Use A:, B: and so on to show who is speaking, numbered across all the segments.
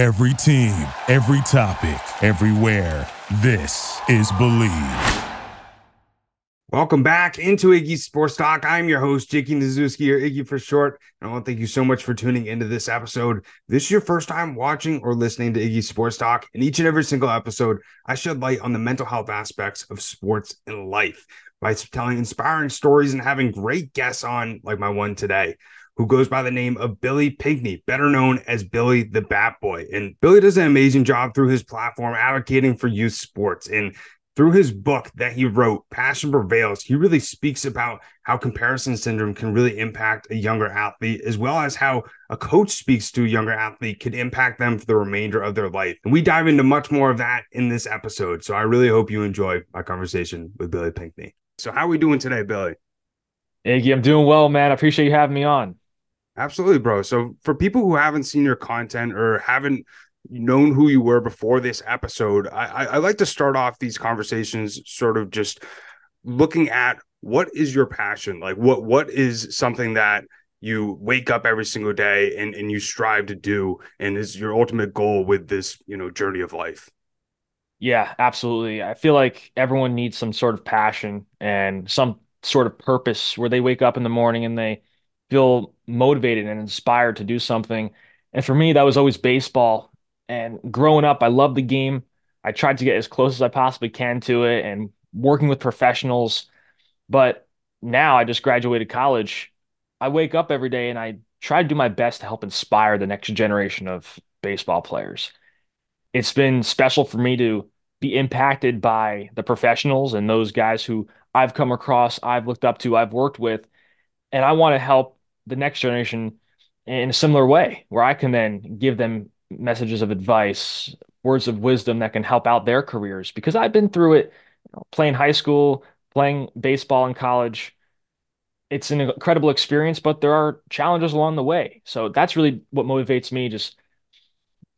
A: Every team, every topic, everywhere. This is Bleav.
B: Welcome back into Iggy Sports Talk. I'm your host, Jakey Nazuski, or Iggy for short. And I want to thank you so much for tuning into this episode. This is your first time watching or listening to Iggy Sports Talk. In each and every single episode, I shed light on the mental health aspects of sports and life by telling inspiring stories and having great guests on, like my one today who goes by the name of Billy Pinkney, better known as Billy the Bat Boy. And Billy does an amazing job through his platform advocating for youth sports. And through his book that he wrote, Passion Prevails, he really speaks about how comparison syndrome can really impact a younger athlete, as well as how a coach speaks to a younger athlete could impact them for the remainder of their life. And we dive into much more of that in this episode. So I really hope you enjoy my conversation with Billy Pinkney. So, how are we doing today, Billy?
C: Iggy, I'm doing well, man. I appreciate you having me on.
B: Absolutely, bro. So for people who haven't seen your content or haven't known who you were before this episode, I, I, like to start off these conversations sort of just looking at what is your passion? Like what what is something that you wake up every single day and, and you strive to do and is your ultimate goal with this, you know, journey of life?
C: Yeah, absolutely. I feel like everyone needs some sort of passion and some sort of purpose where they wake up in the morning and they feel motivated and inspired to do something. And for me, that was always baseball. And growing up, I loved the game. I tried to get as close as I possibly can to it and working with professionals. But now I just graduated college. I wake up every day and I try to do my best to help inspire the next generation of baseball players. It's been special for me to be impacted by the professionals and those guys who I've come across, I've looked up to, I've worked with. And I want to help the next generation in a similar way, where I can then give them messages of advice, words of wisdom that can help out their careers. Because I've been through it, you know, playing high school, playing baseball in college. It's an incredible experience, but there are challenges along the way. So that's really what motivates me, just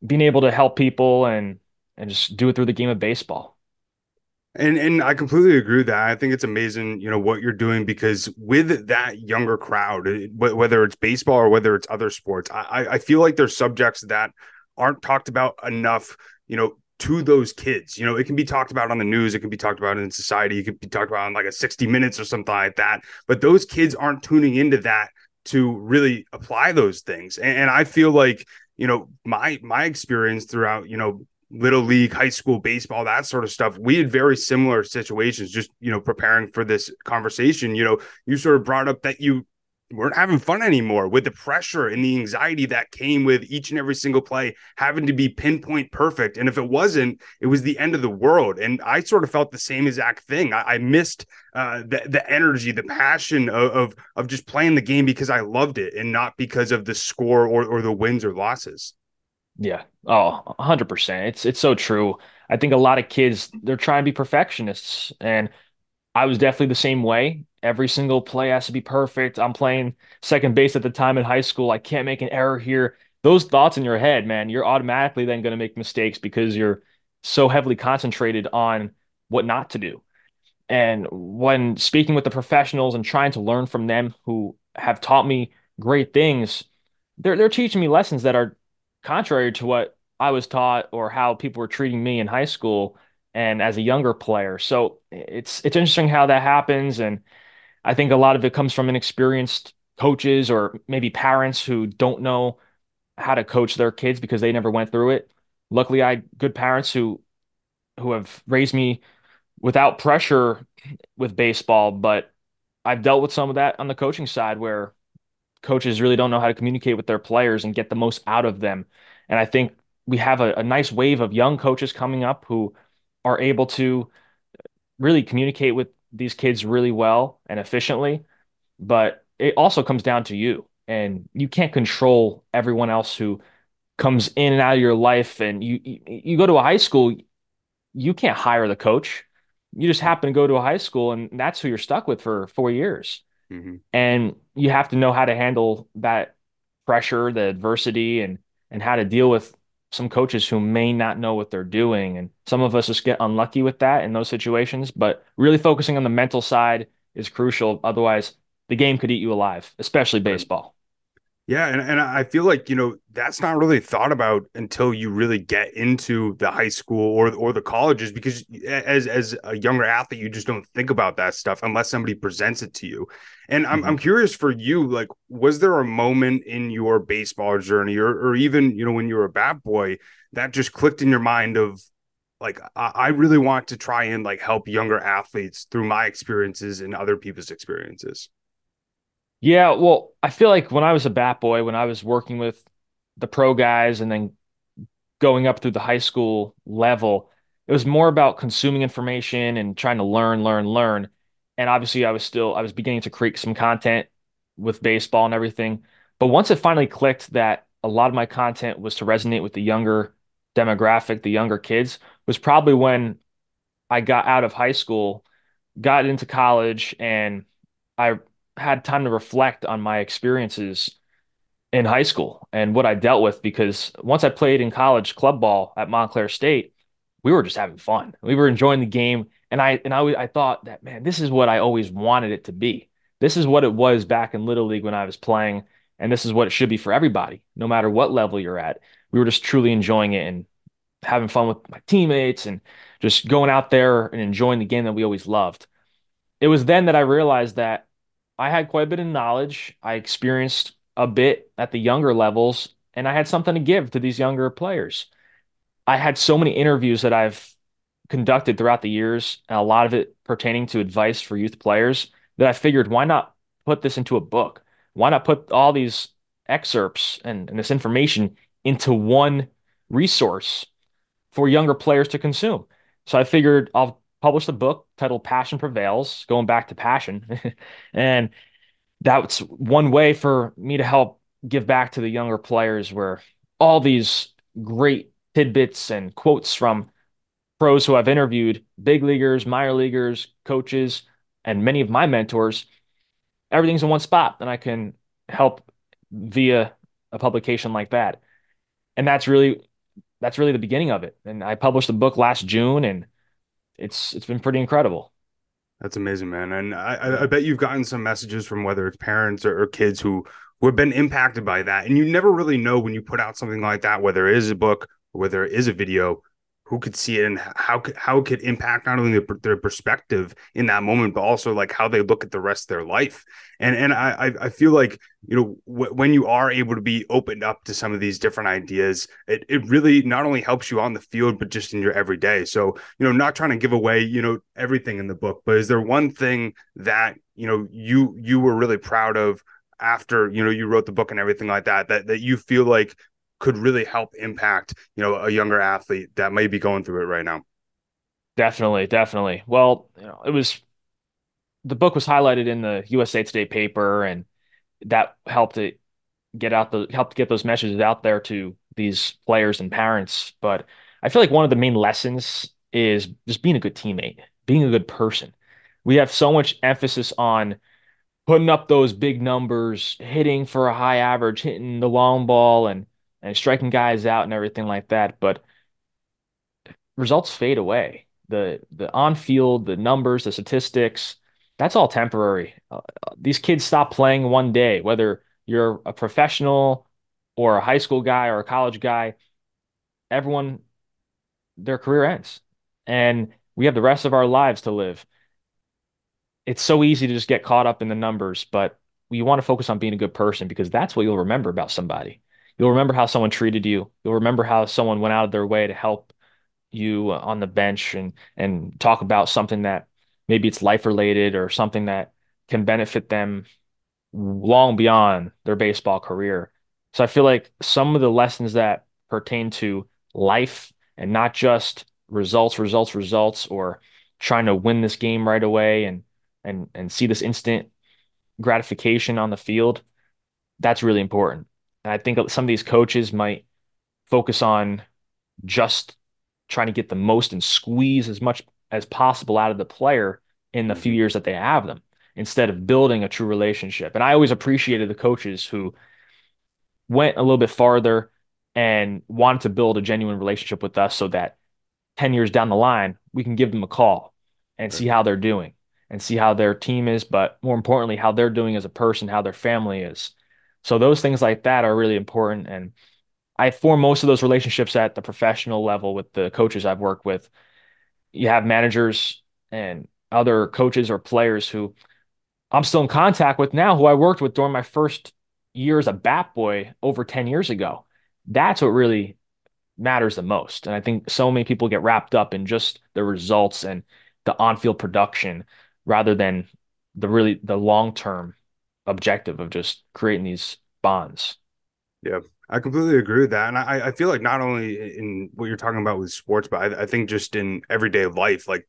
C: being able to help people and and just do it through the game of baseball.
B: And and I completely agree with that. I think it's amazing, you know, what you're doing because with that younger crowd, whether it's baseball or whether it's other sports, I I feel like there's subjects that aren't talked about enough, you know, to those kids. You know, it can be talked about on the news, it can be talked about in society, it can be talked about on like a 60 minutes or something like that. But those kids aren't tuning into that to really apply those things. And, and I feel like you know my my experience throughout you know little league, high school baseball, that sort of stuff. We had very similar situations just, you know, preparing for this conversation. You know, you sort of brought up that you weren't having fun anymore with the pressure and the anxiety that came with each and every single play having to be pinpoint perfect. And if it wasn't, it was the end of the world. And I sort of felt the same exact thing. I, I missed uh, the the energy, the passion of, of, of just playing the game because I loved it and not because of the score or or the wins or losses.
C: Yeah. Oh, 100%. It's it's so true. I think a lot of kids they're trying to be perfectionists and I was definitely the same way. Every single play has to be perfect. I'm playing second base at the time in high school. I can't make an error here. Those thoughts in your head, man, you're automatically then going to make mistakes because you're so heavily concentrated on what not to do. And when speaking with the professionals and trying to learn from them who have taught me great things, they're they're teaching me lessons that are contrary to what I was taught or how people were treating me in high school and as a younger player. So it's it's interesting how that happens, and I think a lot of it comes from inexperienced coaches or maybe parents who don't know how to coach their kids because they never went through it. Luckily, I had good parents who who have raised me without pressure with baseball, but I've dealt with some of that on the coaching side where coaches really don't know how to communicate with their players and get the most out of them. And I think we have a, a nice wave of young coaches coming up who are able to really communicate with these kids really well and efficiently. But it also comes down to you, and you can't control everyone else who comes in and out of your life. And you you, you go to a high school, you can't hire the coach. You just mm-hmm. happen to go to a high school, and that's who you're stuck with for four years. Mm-hmm. And you have to know how to handle that pressure, the adversity, and and how to deal with some coaches who may not know what they're doing. And some of us just get unlucky with that in those situations. But really focusing on the mental side is crucial. Otherwise, the game could eat you alive, especially baseball.
B: Yeah, and, and I feel like, you know, that's not really thought about until you really get into the high school or or the colleges because as as a younger athlete, you just don't think about that stuff unless somebody presents it to you. And I'm mm-hmm. I'm curious for you, like, was there a moment in your baseball journey or or even, you know, when you were a bat boy that just clicked in your mind of like I, I really want to try and like help younger athletes through my experiences and other people's experiences?
C: Yeah, well, I feel like when I was a bat boy, when I was working with the pro guys and then going up through the high school level, it was more about consuming information and trying to learn, learn, learn. And obviously, I was still I was beginning to create some content with baseball and everything. But once it finally clicked that a lot of my content was to resonate with the younger demographic, the younger kids, was probably when I got out of high school, got into college, and I had time to reflect on my experiences in high school and what I dealt with because once I played in college club ball at Montclair State, we were just having fun. We were enjoying the game, and I and I I thought that man, this is what I always wanted it to be. This is what it was back in Little League when I was playing, and this is what it should be for everybody, no matter what level you're at. We were just truly enjoying it and having fun with my teammates and just going out there and enjoying the game that we always loved. It was then that I realized that I had quite a bit of knowledge. I experienced a bit at the younger levels, and I had something to give to these younger players. I had so many interviews that I've conducted throughout the years, and a lot of it pertaining to advice for youth players, that I figured, why not put this into a book? Why not put all these excerpts and, and this information into one resource for younger players to consume? So I figured I'll published a book titled Passion Prevails, going back to passion. and that's one way for me to help give back to the younger players where all these great tidbits and quotes from pros who I've interviewed, big leaguers, minor leaguers, coaches, and many of my mentors, everything's in one spot and I can help via a publication like that. And that's really that's really the beginning of it. And I published the book last June and it's it's been pretty incredible.
B: That's amazing, man. And I, I bet you've gotten some messages from whether it's parents or, or kids who who have been impacted by that. And you never really know when you put out something like that, whether it is a book or whether it is a video, who could see it and how could how it could impact not only their, perspective in that moment, but also like how they look at the rest of their life. And and I I feel like you know w- when you are able to be opened up to some of these different ideas, it it really not only helps you on the field but just in your everyday. So you know, not trying to give away you know everything in the book, but is there one thing that you know you you were really proud of after you know you wrote the book and everything like that that that you feel like could really help impact, you know, a younger athlete that may be going through it right now.
C: Definitely, definitely. Well, you know, it was the book was highlighted in the USA Today paper, and that helped it get out the helped get those messages out there to these players and parents. But I feel like one of the main lessons is just being a good teammate, being a good person. We have so much emphasis on putting up those big numbers, hitting for a high average, hitting the long ball, and and striking guys out and everything like that. But results fade away. The the on field, the numbers, the statistics, that's all temporary. Uh, these kids stop playing one day, whether you're a professional or a high school guy or a college guy. Everyone, their career ends, and we have the rest of our lives to live. It's so easy to just get caught up in the numbers, but you want to focus on being a good person because that's what you'll remember about somebody. You'll remember how someone treated you. You'll remember how someone went out of their way to help you on the bench and and talk about something that maybe it's life related or something that can benefit them long beyond their baseball career. So I feel like some of the lessons that pertain to life and not just results, results, results, or trying to win this game right away and and and see this instant gratification on the field, that's really important. And I think some of these coaches might focus on just trying to get the most and squeeze as much as possible out of the player in the few mm-hmm. years that they have them instead of building a true relationship. And I always appreciated the coaches who went a little bit farther and wanted to build a genuine relationship with us so that 10 years down the line, we can give them a call and see how they're doing and see how their team is, but more importantly, how they're doing as a person, how their family is. So those things like that are really important. And I form most of those relationships at the professional level with the coaches I've worked with. You have managers and other coaches or players who I'm still in contact with now, who I worked with during my first year as a bat boy over 10 years ago. That's what really matters the most. And I think so many people get wrapped up in just the results and the on-field production rather than the really the long-term objective of just creating these bonds.
B: Yeah, I completely agree with that. And I, I feel like not only in what you're talking about with sports, but I, I think just in everyday life, like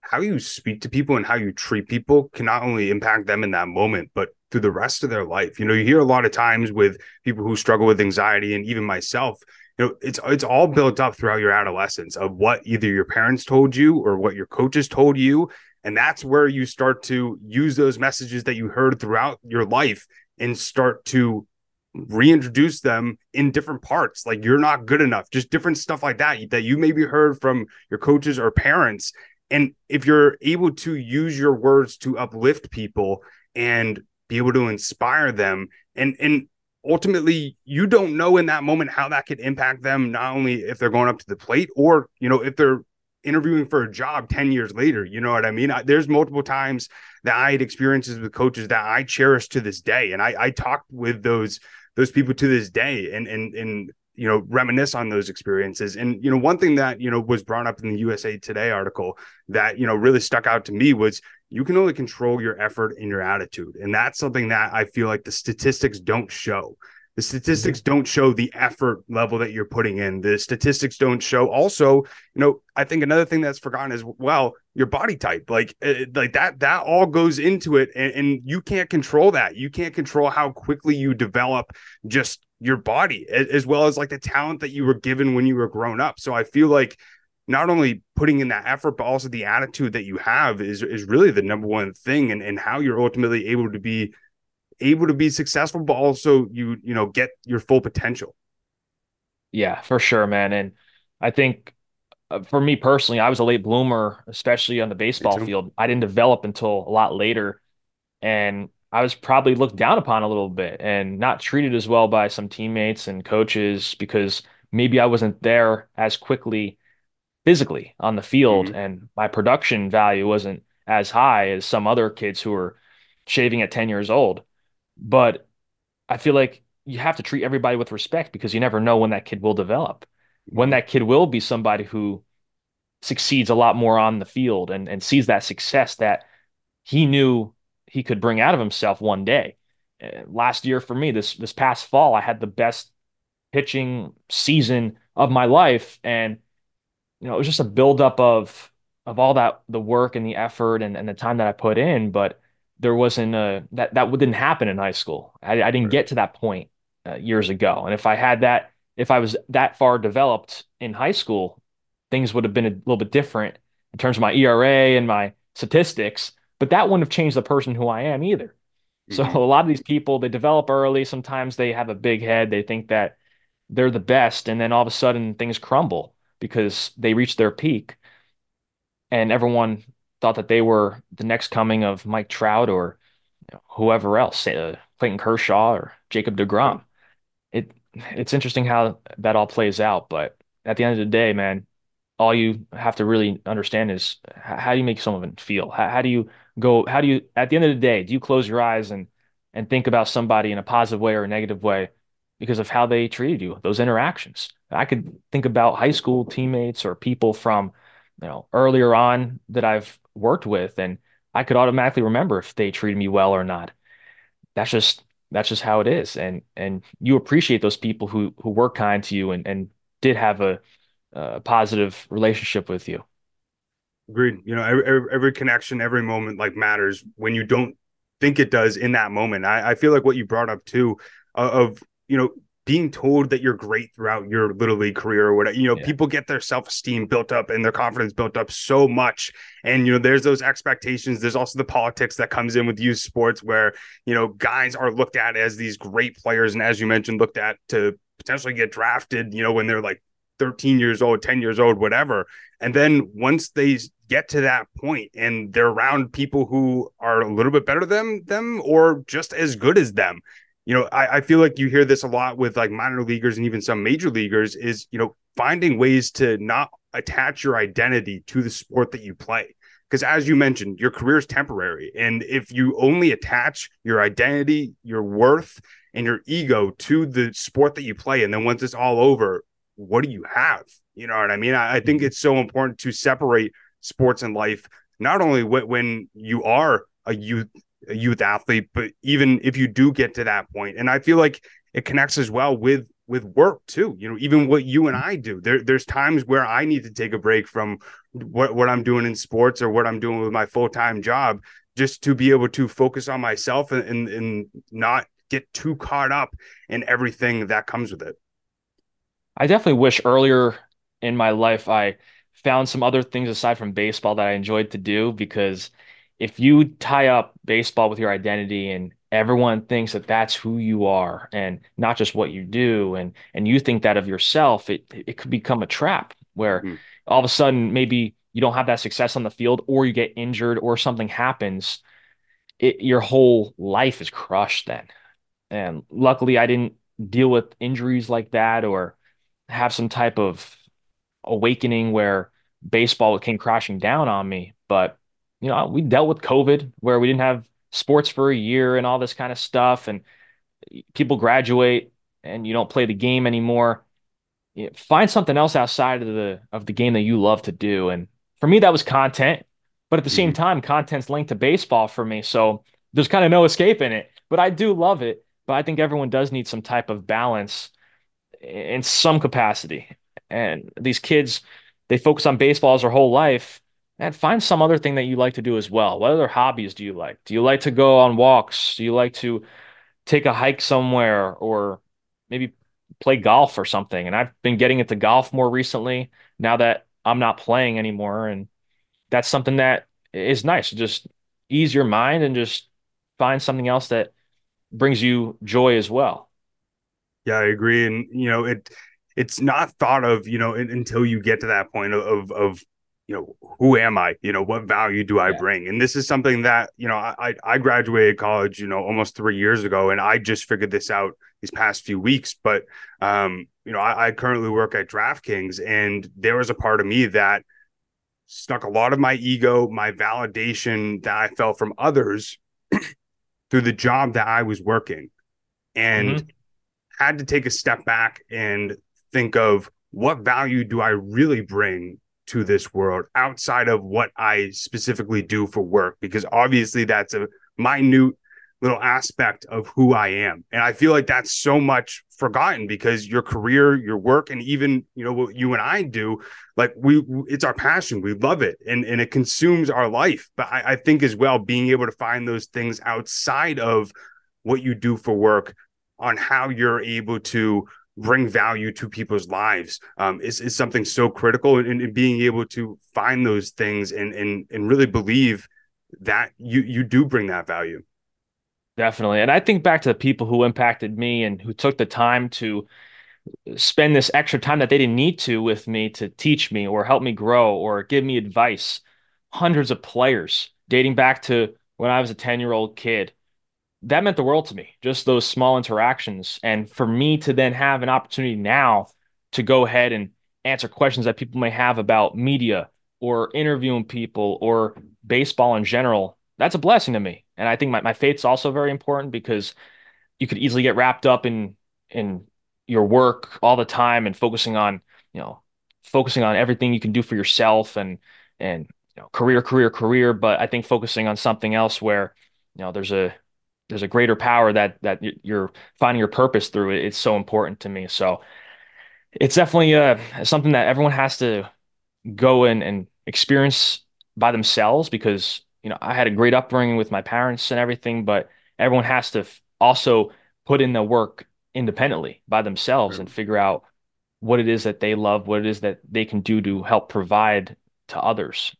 B: how you speak to people and how you treat people can not only impact them in that moment, but through the rest of their life. You know, you hear a lot of times with people who struggle with anxiety and even myself, you know, it's it's all built up throughout your adolescence of what either your parents told you or what your coaches told you. And that's where you start to use those messages that you heard throughout your life and start to reintroduce them in different parts. Like you're not good enough just different stuff like that that you maybe heard from your coaches or parents. And if you're able to use your words to uplift people and be able to inspire them and and ultimately you don't know in that moment how that could impact them not only if they're going up to the plate or you know if they're interviewing for a job 10 years later you know what i mean? I, there's multiple times that i had experiences with coaches that i cherish to this day and i i talked with those those people to this day and and and you know reminisce on those experiences. And you know one thing that you know was brought up in the usa today article that you know really stuck out to me was you can only control your effort and your attitude. And that's something that i feel like the statistics don't show the statistics don't show the effort level that you're putting in. The statistics don't show also, you know, I think another thing that's forgotten is well, your body type. Like it, like that that all goes into it and, and you can't control that. You can't control how quickly you develop just your body as well as like the talent that you were given when you were grown up. So I feel like not only putting in that effort, but also the attitude that you have is is really the number one thing and, and how you're ultimately able to be able to be successful, but also you, you know, get your full potential.
C: Yeah, for sure, man. And I think uh, for me personally, I was a late bloomer, especially on the baseball field. I didn't develop until a lot later. And I was probably looked down upon a little bit and not treated as well by some teammates and coaches because maybe I wasn't there as quickly physically on the field mm-hmm. and my production value wasn't as high as some other kids who were shaving at 10 years old. But I feel like you have to treat everybody with respect because you never know when that kid will develop. When that kid will be somebody who succeeds a lot more on the field and, and sees that success that he knew he could bring out of himself one day. Uh, last year for me, this this past fall, I had the best pitching season of my life. And you know, it was just a buildup of of all that the work and the effort and, and the time that I put in. But there wasn't a that that didn't happen in high school. I, I didn't get to that point uh, years ago. And if I had that, if I was that far developed in high school, things would have been a little bit different in terms of my ERA and my statistics. But that wouldn't have changed the person who I am either. Mm-hmm. So a lot of these people they develop early. Sometimes they have a big head. They think that they're the best, and then all of a sudden things crumble because they reach their peak, and everyone thought that they were the next coming of Mike Trout or whoever else, uh, Clayton Kershaw or Jacob DeGrom. It it's interesting how that all plays out, but at the end of the day, man, all you have to really understand is how do you make someone feel? How, how do you go? How do you at the end of the day, do you close your eyes and and think about somebody in a positive way or a negative way because of how they treated you, those interactions? I could think about high school teammates or people from you know earlier on that I've worked with and I could automatically remember if they treated me well or not. That's just that's just how it is. And and you appreciate those people who who were kind to you and and did have a, a positive relationship with you.
B: Agreed. You know, every, every connection, every moment like matters when you don't think it does in that moment. I, I feel like what you brought up too of, you know, being told that you're great throughout your little league career or whatever you know yeah. people get their self-esteem built up and their confidence built up so much. And you know there's those expectations. There's also the politics that comes in with youth sports where you know guys are looked at as these great players. And as you mentioned looked at to potentially get drafted you know when they're like 13 years old 10 years old whatever. And then once they get to that point and they're around people who are a little bit better than them or just as good as them you know, I, I feel like you hear this a lot with like minor leaguers and even some major leaguers is, you know, finding ways to not attach your identity to the sport that you play. Because as you mentioned, your career is temporary. And if you only attach your identity, your worth, and your ego to the sport that you play, and then once it's all over, what do you have? You know what I mean? I, I think mm-hmm. it's so important to separate sports and life, not only when you are a youth a youth athlete, but even if you do get to that point, and I feel like it connects as well with with work too. You know, even what you and mm. I do. There, there's times where I need to take a break from what what I'm doing in sports or what I'm doing with my full time job, just to be able to focus on myself and, and and not get too caught up in everything that comes with it.
C: I definitely wish earlier in my life I found some other things aside from baseball that I enjoyed to do because if you tie up baseball with your identity and everyone thinks that that's who you are and not just what you do and and you think that of yourself it it could become a trap where mm-hmm. all of a sudden maybe you don't have that success on the field or you get injured or something happens it, your whole life is crushed then and luckily I didn't deal with injuries like that or have some type of awakening where baseball came crashing down on me but you know, we dealt with COVID where we didn't have sports for a year and all this kind of stuff. And people graduate and you don't play the game anymore. You know, find something else outside of the of the game that you love to do. And for me, that was content. But at the mm-hmm. same time, content's linked to baseball for me. So there's kind of no escaping it. But I do love it. But I think everyone does need some type of balance in some capacity. And these kids, they focus on baseball as their whole life and find some other thing that you like to do as well. What other hobbies do you like? Do you like to go on walks? Do you like to take a hike somewhere or maybe play golf or something? And I've been getting into golf more recently now that I'm not playing anymore. And that's something that is nice. Just ease your mind and just find something else that brings you joy as well.
B: Yeah, I agree. And, you know, it, it's not thought of, you know, until you get to that point of, of you know who am i you know what value do i yeah. bring and this is something that you know i i graduated college you know almost three years ago and i just figured this out these past few weeks but um you know i, I currently work at draftkings and there was a part of me that stuck a lot of my ego my validation that i felt from others through the job that i was working and mm-hmm. had to take a step back and think of what value do i really bring to this world outside of what I specifically do for work, because obviously that's a minute little aspect of who I am. And I feel like that's so much forgotten because your career, your work, and even, you know, what you and I do, like we, it's our passion. We love it and, and it consumes our life. But I, I think as well, being able to find those things outside of what you do for work on how you're able to bring value to people's lives um, is, is something so critical and, and being able to find those things and, and and really believe that you you do bring that value.
C: Definitely. And i think back to the people who impacted me and who took the time to spend this extra time that they didn't need to with me to teach me or help me grow or give me advice. Hundreds of players dating back to when i was a 10 year old kid that meant the world to me, just those small interactions. And for me to then have an opportunity now to go ahead and answer questions that people may have about media or interviewing people or baseball in general, that's a blessing to me. And I think my, my faith's also very important because you could easily get wrapped up in in your work all the time and focusing on, you know, focusing on everything you can do for yourself and and you know, career, career, career. But I think focusing on something else where, you know, there's a there's a greater power that that you're finding your purpose through it. It's so important to me. So it's definitely uh, something that everyone has to go in and experience by themselves because you know I had a great upbringing with my parents and everything, but everyone has to also put in the work independently by themselves and figure out what it is that they love, what it is that they can do to help provide to others.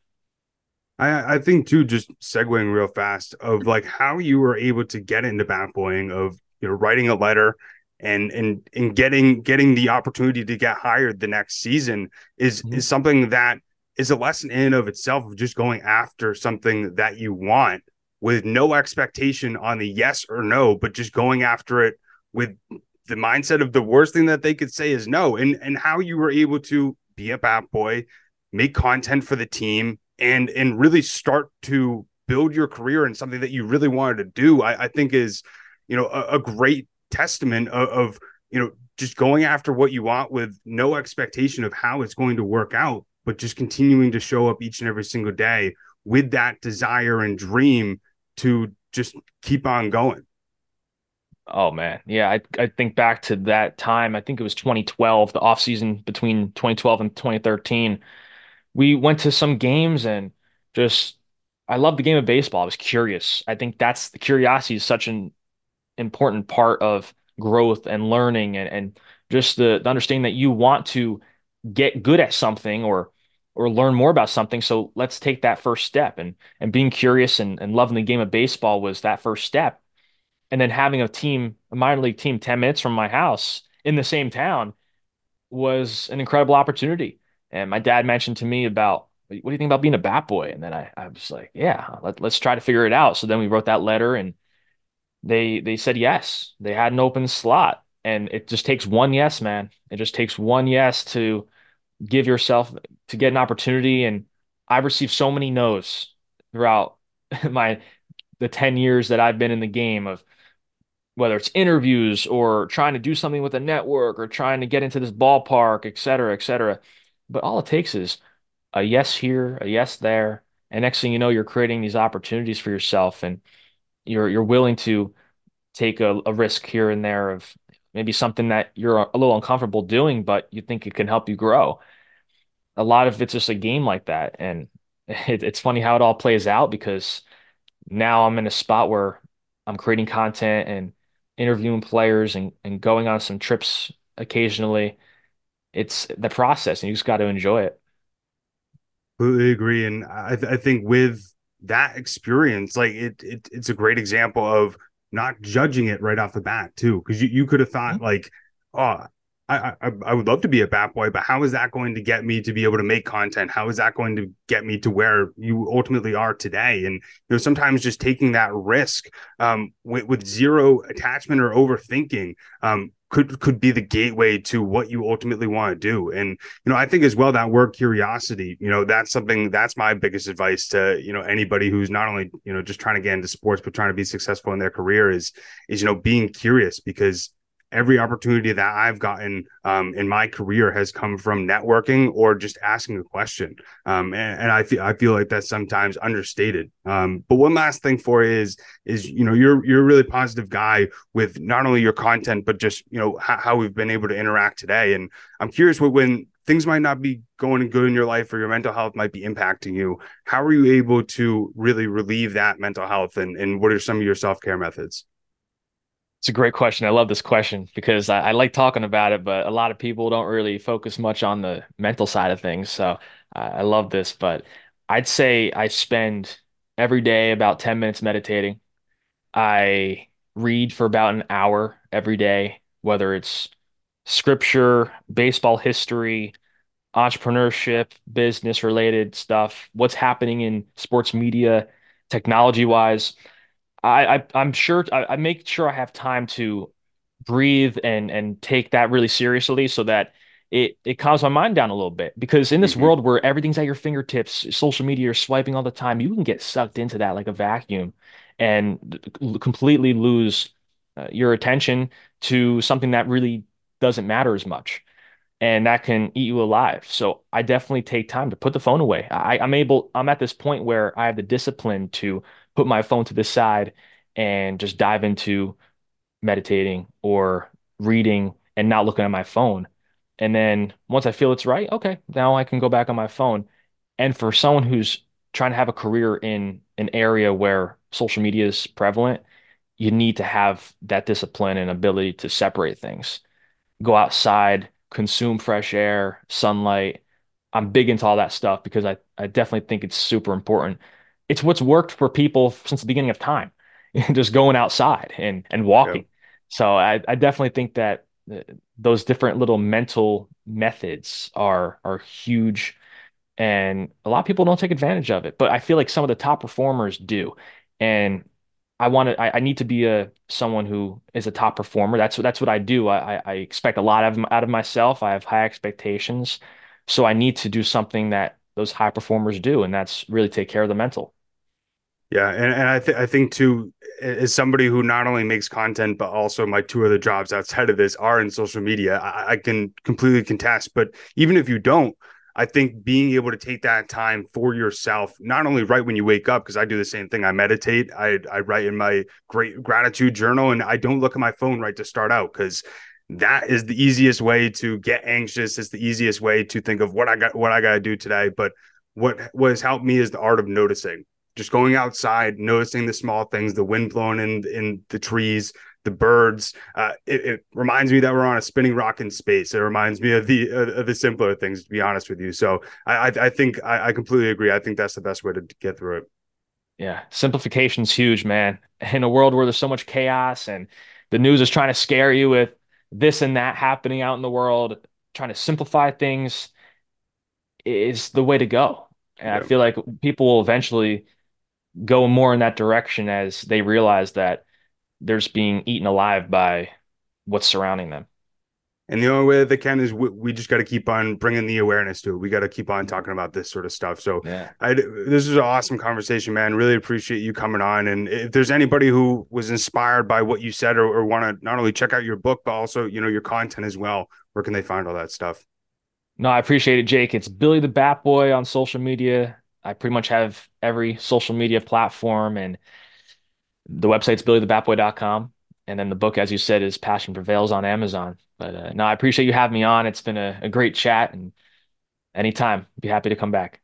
B: I, I think too, just segueing real fast of like how you were able to get into bat boying of you know writing a letter and and and getting getting the opportunity to get hired the next season is mm-hmm. is something that is a lesson in of itself of just going after something that you want with no expectation on the yes or no, but just going after it with the mindset of the worst thing that they could say is no, and and how you were able to be a bat boy, make content for the team, and and really start to build your career in something that you really wanted to do, I, I think is, you know, a, a great testament of, of, you know, just going after what you want with no expectation of how it's going to work out, but just continuing to show up each and every single day with that desire and dream to just keep on going.
C: Oh man. Yeah, I I think back to that time. I think it was 2012, the off season between 2012 and 2013. We went to some games and just I love the game of baseball. I was curious. I think that's the curiosity is such an important part of growth and learning and, and just the, the understanding that you want to get good at something or or learn more about something. So let's take that first step. And and being curious and, and loving the game of baseball was that first step. And then having a team, a minor league team 10 minutes from my house in the same town was an incredible opportunity. And my dad mentioned to me about what do you think about being a bat boy? And then I, I was like, yeah, let, let's try to figure it out. So then we wrote that letter and they they said yes. They had an open slot. And it just takes one yes, man. It just takes one yes to give yourself to get an opportunity. And I've received so many no's throughout my the 10 years that I've been in the game of whether it's interviews or trying to do something with a network or trying to get into this ballpark, et cetera, et cetera. But all it takes is a yes here, a yes there, and next thing you know, you're creating these opportunities for yourself, and you're you're willing to take a, a risk here and there of maybe something that you're a little uncomfortable doing, but you think it can help you grow. A lot of it's just a game like that, and it, it's funny how it all plays out because now I'm in a spot where I'm creating content and interviewing players and, and going on some trips occasionally. It's the process, and you just got to enjoy it.
B: Completely agree, and I, th- I think with that experience, like it, it, it's a great example of not judging it right off the bat too, because you, you could have thought mm-hmm. like, oh, I, I, I would love to be a bat boy, but how is that going to get me to be able to make content? How is that going to get me to where you ultimately are today? And you know, sometimes just taking that risk um, with, with zero attachment or overthinking um, could could be the gateway to what you ultimately want to do. And you know, I think as well that word curiosity, you know, that's something that's my biggest advice to you know anybody who's not only you know just trying to get into sports but trying to be successful in their career is is you know being curious because every opportunity that I've gotten um, in my career has come from networking or just asking a question. Um, and, and, I feel I feel like that's sometimes understated. Um, but one last thing for is is you know you're you're a really positive guy with not only your content but just you know how, how we've been able to interact today. And I'm curious what when things might not be going good in your life or your mental health might be impacting you how are you able to really relieve that mental health and, and what are some of your self-care methods
C: it's a great question. I love this question because I, I, like talking about it, but a lot of people don't really focus much on the mental side of things. So I love this, but I'd say I spend every day about 10 minutes meditating. I read for about an hour every day, whether it's scripture, baseball history, entrepreneurship, business related stuff, what's happening in sports media, technology wise. I, I am sure I, I make sure I have time to breathe and and take that really seriously so that it it calms my mind down a little bit because in this mm-hmm. world where everything's at your fingertips, social media, you're swiping all the time, you can get sucked into that like a vacuum and completely lose uh, your attention to something that really doesn't matter as much and that can eat you alive. So I definitely take time to put the phone away. I, I'm able, I'm at this point where I have the discipline to put my phone to the side and just dive into meditating or reading and not looking at my phone. And then once I feel it's right, okay, now I can go back on my phone. And for someone who's trying to have a career in an area where social media is prevalent, you need to have that discipline and ability to separate things. Go outside, consume fresh air, sunlight. I'm big into all that stuff because I, I definitely think it's super important it's what's worked for people since the beginning of time, just going outside and and walking. Yeah. So I, I definitely think that uh, those different little mental methods are are huge, and a lot of people don't take advantage of it. But I feel like some of the top performers do, and I want to I, I need to be a someone who is a top performer. That's what that's what I do. I I expect a lot of out of myself. I have high expectations. So I need to do something that those high performers do, and that's really take care of the mental.
B: Yeah, and, and I think I think too, as somebody who not only makes content but also my two other jobs outside of this are in social media, I, I can completely contest. But even if you don't, I think being able to take that time for yourself, not only right when you wake up, because I do the same thing. I meditate, I, I write in my great gratitude journal, and I don't look at my phone right to start out because that is the easiest way to get anxious. It's the easiest way to think of what I got, what I got to do today. But what what has helped me is the art of noticing. Just going outside, noticing the small things, the wind blowing in in the trees, the birds. Uh, it, it, reminds me that we're on a spinning rock in space. It reminds me of the of the simpler things, to be honest with you. So I I, I think I, I, completely agree. I think that's the best way to get through it.
C: Yeah, simplification's huge, man. In a world where there's so much chaos and the news is trying to scare you with this and that happening out in the world, trying to simplify things is the way to go. And yeah. I feel like people will eventually go more in that direction as they realize that they're just being eaten alive by what's surrounding them.
B: And the only way that they can is we, we just got to keep on bringing the awareness to it. We got to keep on talking about this sort of stuff. So, yeah. I, this is an awesome conversation, man. Really appreciate you coming on. And if there's anybody who was inspired by what you said or, or want to not only check out your book, but also, you know, your content as well, where can they find all that stuff?
C: No, I appreciate it, Jake. It's Billy the Bat Boy on social media. I pretty much have every social media platform and the website's billythebatboy.com. And then the book, as you said, is Passion Prevails on Amazon. But uh, no, I appreciate you having me on. It's been a, a great chat, and anytime, be happy to come back.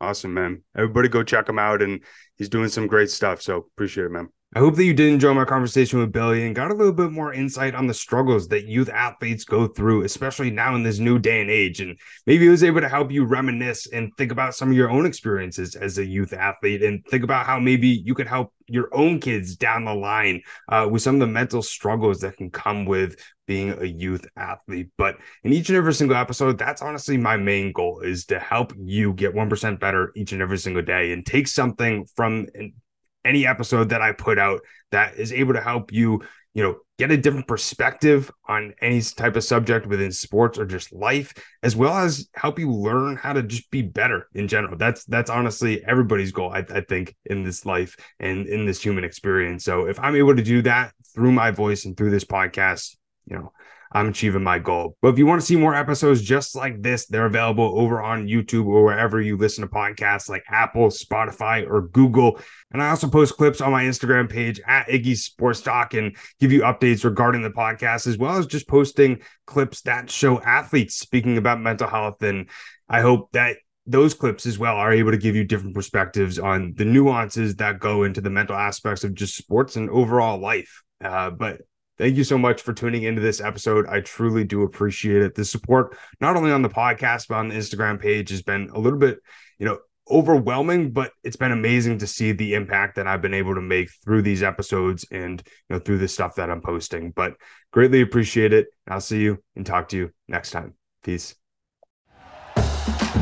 B: Awesome, man. Everybody go check him out, and he's doing some great stuff. So appreciate it, man. I hope that you did enjoy my conversation with Billy and got a little bit more insight on the struggles that youth athletes go through, especially now in this new day and age. And maybe it was able to help you reminisce and think about some of your own experiences as a youth athlete and think about how maybe you could help your own kids down the line uh, with some of the mental struggles that can come with being a youth athlete. But in each and every single episode, that's honestly my main goal is to help you get 1% better each and every single day and take something from any episode that I put out that is able to help you, you know, get a different perspective on any type of subject within sports or just life, as well as help you learn how to just be better in general. That's that's honestly everybody's goal, I, I think, in this life and in this human experience. So if I'm able to do that through my voice and through this podcast, you know, I'm achieving my goal. But if you want to see more episodes just like this, they're available over on YouTube or wherever you listen to podcasts like Apple, Spotify, or Google. And I also post clips on my Instagram page at Iggy Sports Talk and give you updates regarding the podcast, as well as just posting clips that show athletes speaking about mental health. And I hope that those clips as well are able to give you different perspectives on the nuances that go into the mental aspects of just sports and overall life. Uh, but Thank you so much for tuning into this episode. I truly do appreciate it. The support, not only on the podcast, but on the Instagram page, has been a little bit, you know, overwhelming, but it's been amazing to see the impact that I've been able to make through these episodes and, you know, through the stuff that I'm posting. But greatly appreciate it. I'll see you and talk to you next time. Peace.